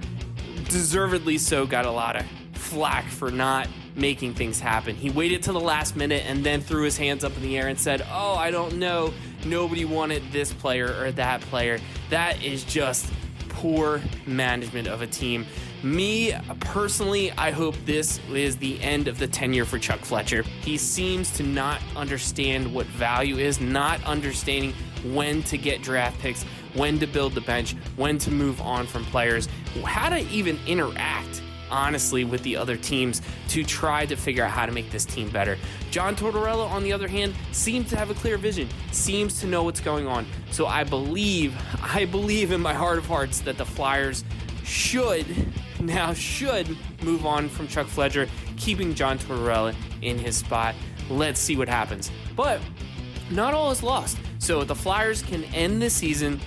deservedly so, got a lot of flack for not making things happen. He waited till the last minute and then threw his hands up in the air and said, Oh, I don't know. Nobody wanted this player or that player. That is just poor management of a team. Me personally, I hope this is the end of the tenure for Chuck Fletcher. He seems to not understand what value is, not understanding when to get draft picks, when to build the bench, when to move on from players, how to even interact honestly with the other teams to try to figure out how to make this team better. John Tortorella, on the other hand, seems to have a clear vision, seems to know what's going on. So I believe, I believe in my heart of hearts that the Flyers should now should move on from Chuck Fletcher, keeping John Tortorella in his spot. Let's see what happens. But not all is lost. So the Flyers can end the season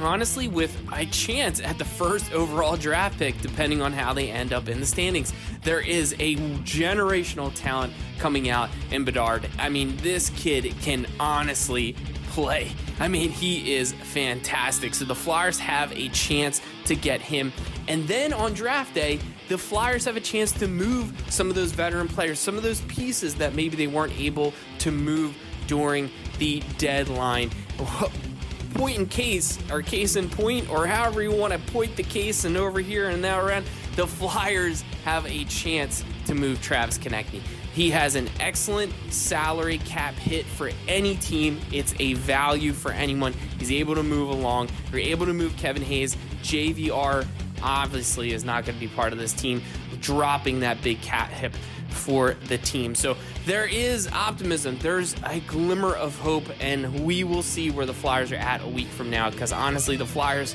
honestly with a chance at the first overall draft pick, depending on how they end up in the standings. There is a generational talent coming out in Bedard. I mean, this kid can honestly play. I mean, he is fantastic. So the Flyers have a chance to get him. And then on draft day, the Flyers have a chance to move some of those veteran players, some of those pieces that maybe they weren't able to move during the deadline. Point in case, or case in point, or however you want to point the case and over here and now around, the Flyers have a chance to move Travis Konecny. He has an excellent salary cap hit for any team. It's a value for anyone. He's able to move along. You're able to move Kevin Hayes. JVR obviously is not going to be part of this team, dropping that big cap hit for the team. So there is optimism. There's a glimmer of hope, and we will see where the Flyers are at a week from now. Because honestly, the Flyers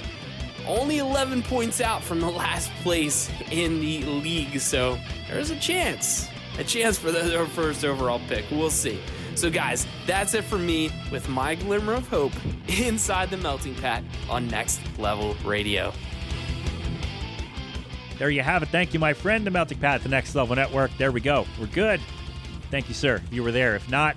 only 11 points out from the last place in the league. So there's a chance, a chance for the, first overall pick. We'll see. So, guys, that's it for me with my glimmer of hope inside the melting pat on Next Level Radio. There you have it. Thank you, my friend, the Melting Pat, the Next Level Network. There we go. We're good. Thank you, sir. You were there. If not,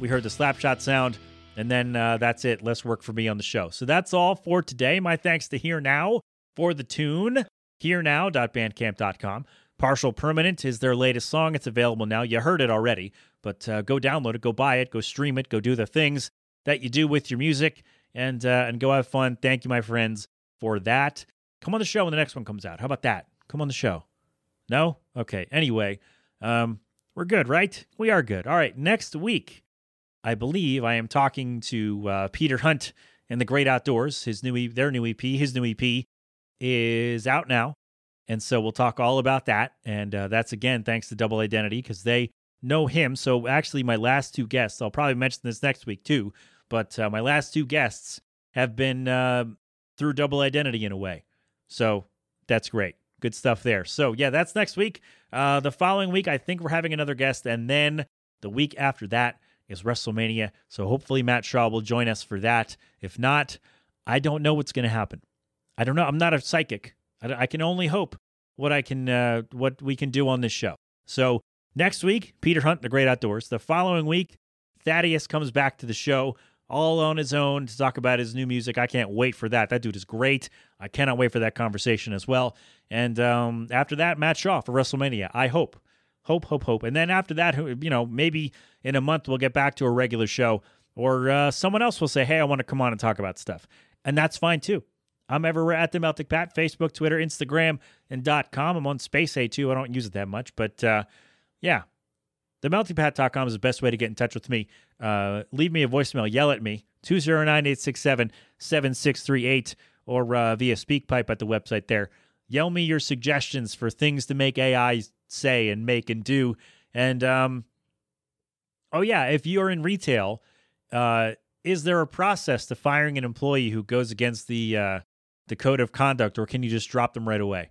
we heard the slapshot sound, and then uh, that's it. Less work for me on the show. So that's all for today. My thanks to Here Now for the tune, herenow.bandcamp.com. Partial Permanent is their latest song. It's available now. You heard it already, but uh, go download it, go buy it, go stream it, go do the things that you do with your music, and uh, and go have fun. Thank you, my friends, for that. Come on the show when the next one comes out. How about that? Come on the show. No? Okay. Anyway, um, we're good, right? We are good. All right. Next week, I believe I am talking to uh, Peter Hunt and the Great Outdoors. His new, their new EP, his new EP is out now, and so we'll talk all about that. And uh, that's again thanks to Double Identity because they know him. So actually, my last two guests, I'll probably mention this next week too. But uh, my last two guests have been uh, through Double Identity in a way. So that's great. Good stuff there. So, yeah, that's next week. Uh, the following week, I think we're having another guest. And then the week after that is WrestleMania. So, hopefully, Matt Shaw will join us for that. If not, I don't know what's going to happen. I don't know. I'm not a psychic. I, I can only hope what I can, uh, what we can do on this show. So, next week, Peter Hunt, The Great Outdoors. The following week, Thaddeus comes back to the show all on his own to talk about his new music. I can't wait for that. That dude is great. I cannot wait for that conversation as well. And um, after that, Matt Shaw for WrestleMania. I hope, hope, hope, hope. And then after that, you know, maybe in a month we'll get back to a regular show, or uh, someone else will say, "Hey, I want to come on and talk about stuff," and that's fine too. I'm everywhere at the Melting Pat, Facebook, Twitter, Instagram, and .com. I'm on Space A too. I don't use it that much, but uh, yeah, themeltingpat.com is the best way to get in touch with me. Uh, leave me a voicemail, yell at me, 209 867 7638, or uh, via SpeakPipe at the website there. Yell me your suggestions for things to make AI say and make and do. And, um, oh, yeah, if you're in retail, uh, is there a process to firing an employee who goes against the, uh, the code of conduct, or can you just drop them right away?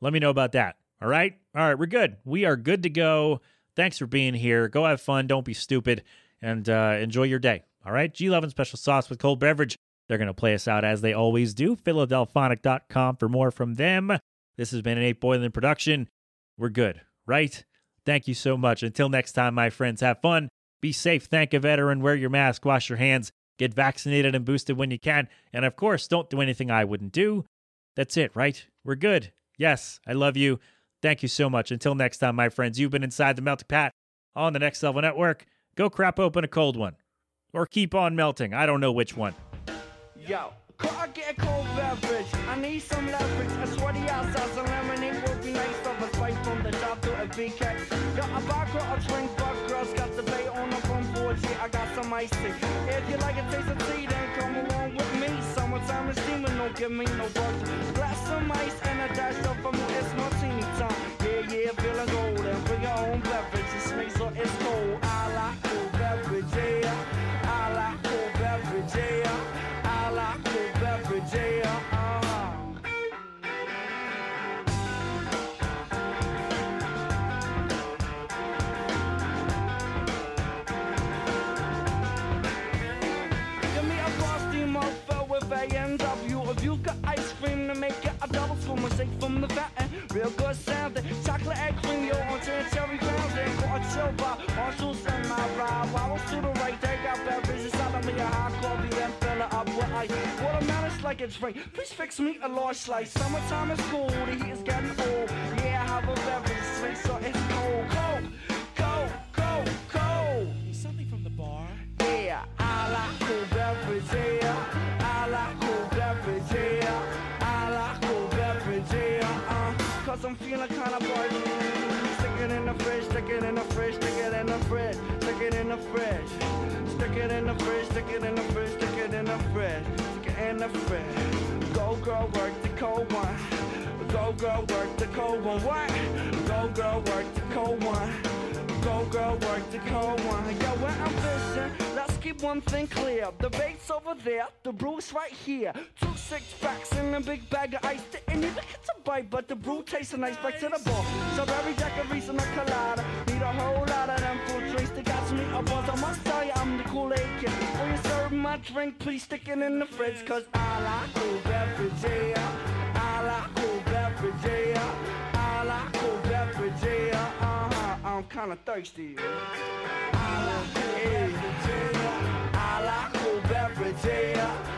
Let me know about that. All right? All right, we're good. We are good to go. Thanks for being here. Go have fun. Don't be stupid. And uh, enjoy your day. All right? G. Love and Special Sauce with cold beverage. They're going to play us out as they always do. Philadelphonic.com for more from them. This has been an 8 Boiling production. We're good, right? Thank you so much. Until next time, my friends, have fun. Be safe. Thank a veteran. Wear your mask. Wash your hands. Get vaccinated and boosted when you can. And of course, don't do anything I wouldn't do. That's it, right? We're good. Yes, I love you. Thank you so much. Until next time, my friends, you've been inside the Melting Pat on the Next Level Network. Go crap open a cold one. Or keep on melting. I don't know which one. Yo, could I get a cold beverage? I need some leverage. A sweaty outside, some lemonade would be nice. Of a spice from the top to a cat. Yo, a vodka, a drink, but girls got the bay on up on board. Yeah, I got some iced tea. If you like a taste of tea, then come along with me. Summertime is steaming, don't give me no bugs. Glass some ice and a dash of a it's martini yeah, feeling golden. Bring your own beverage. This makes so it's cold. Like it's spring. Please fix me a large slice. Summertime is cool, the heat is getting old. Yeah, I have a beverage, sweet, so it's. Cold, cold, fridge. Go girl, work the cold one. Go girl, work the cold one. What? Go girl, work the cold one. Go girl, work the cold one. Yo, when I'm fishing, let's keep one thing clear. The bait's over there, the brew's right here. Two six packs in a big bag of ice. Didn't even get to bite, but the brew tastes nice. Back to the ball. Strawberry daiquiris in a colada. Need a whole lot of them fruit drinks to catch me buzz. I must tell you, I'm the Kool-Aid kid my drink, please stick it in the fridge, cause I like cool beverage, yeah. I like cool beverage, yeah. I like cool beverage, yeah. Uh-huh, I'm kinda thirsty. I like cool beverage, yeah. I like cool beverage, yeah.